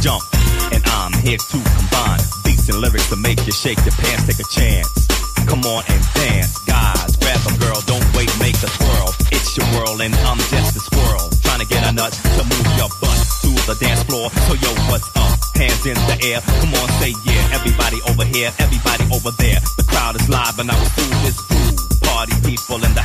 Jump. And I'm here to combine beats and lyrics to make you shake your pants, take a chance. Come on and dance, guys. Grab a girl, don't wait, make a twirl. It's your world, and I'm just a squirrel. Trying to get a nut to move your butt to the dance floor. So, yo, what's up? Hands in the air. Come on, say yeah. Everybody over here, everybody over there. The crowd is live, and I'm through this groove. Party people in the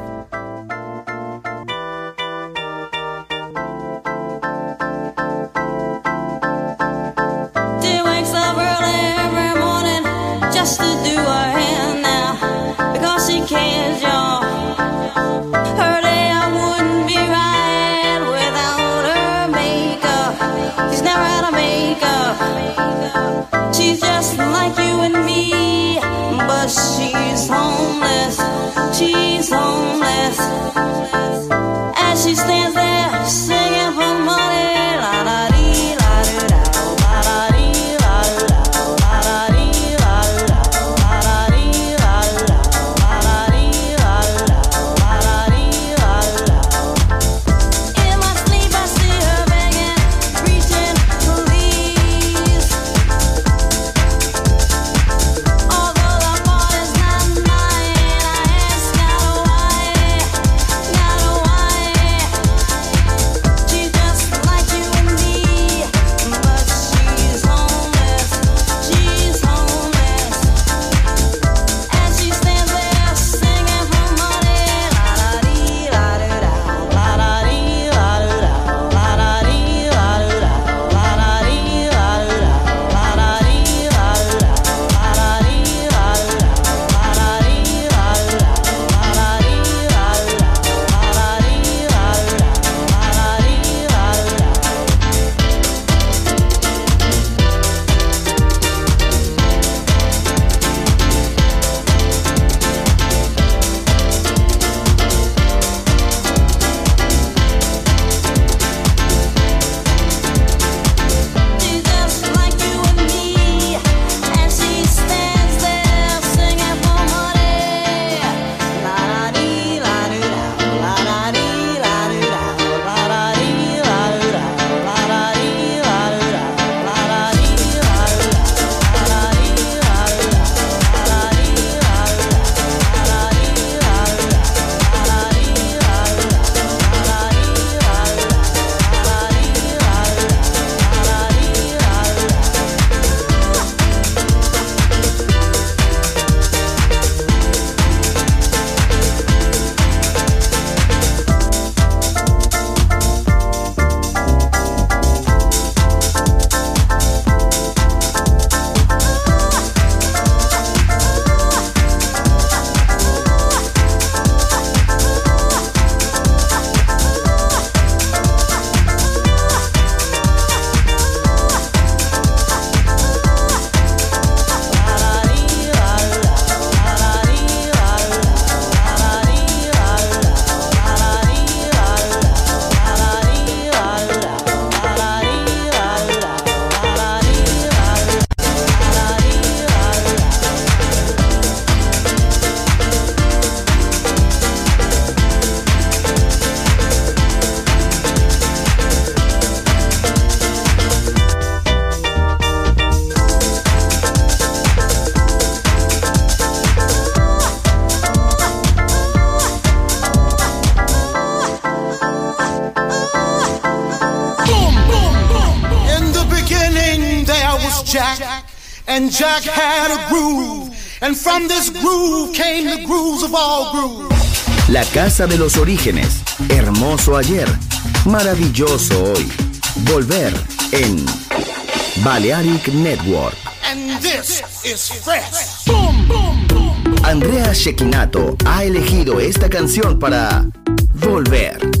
From this groove came the grooves of all grooves. La casa de los orígenes. Hermoso ayer. Maravilloso hoy. Volver en Balearic Network. And this is fresh. Boom, boom, boom. Andrea Shekinato ha elegido esta canción para Volver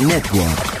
Network.